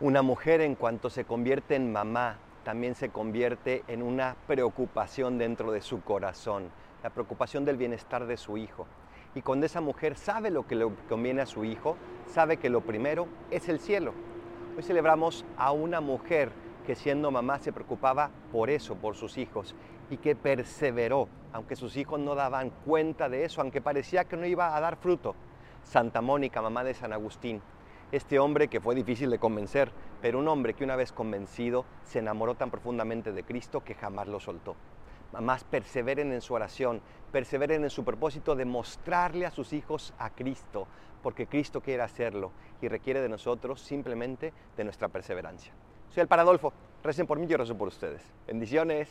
Una mujer en cuanto se convierte en mamá, también se convierte en una preocupación dentro de su corazón, la preocupación del bienestar de su hijo. Y cuando esa mujer sabe lo que le conviene a su hijo, sabe que lo primero es el cielo. Hoy celebramos a una mujer que siendo mamá se preocupaba por eso, por sus hijos, y que perseveró, aunque sus hijos no daban cuenta de eso, aunque parecía que no iba a dar fruto. Santa Mónica, mamá de San Agustín, este hombre que fue difícil de convencer, pero un hombre que una vez convencido se enamoró tan profundamente de Cristo que jamás lo soltó. Mamás perseveren en su oración, perseveren en su propósito de mostrarle a sus hijos a Cristo, porque Cristo quiere hacerlo y requiere de nosotros simplemente de nuestra perseverancia. Soy el Paradolfo, recen por mí yo rezo por ustedes. Bendiciones.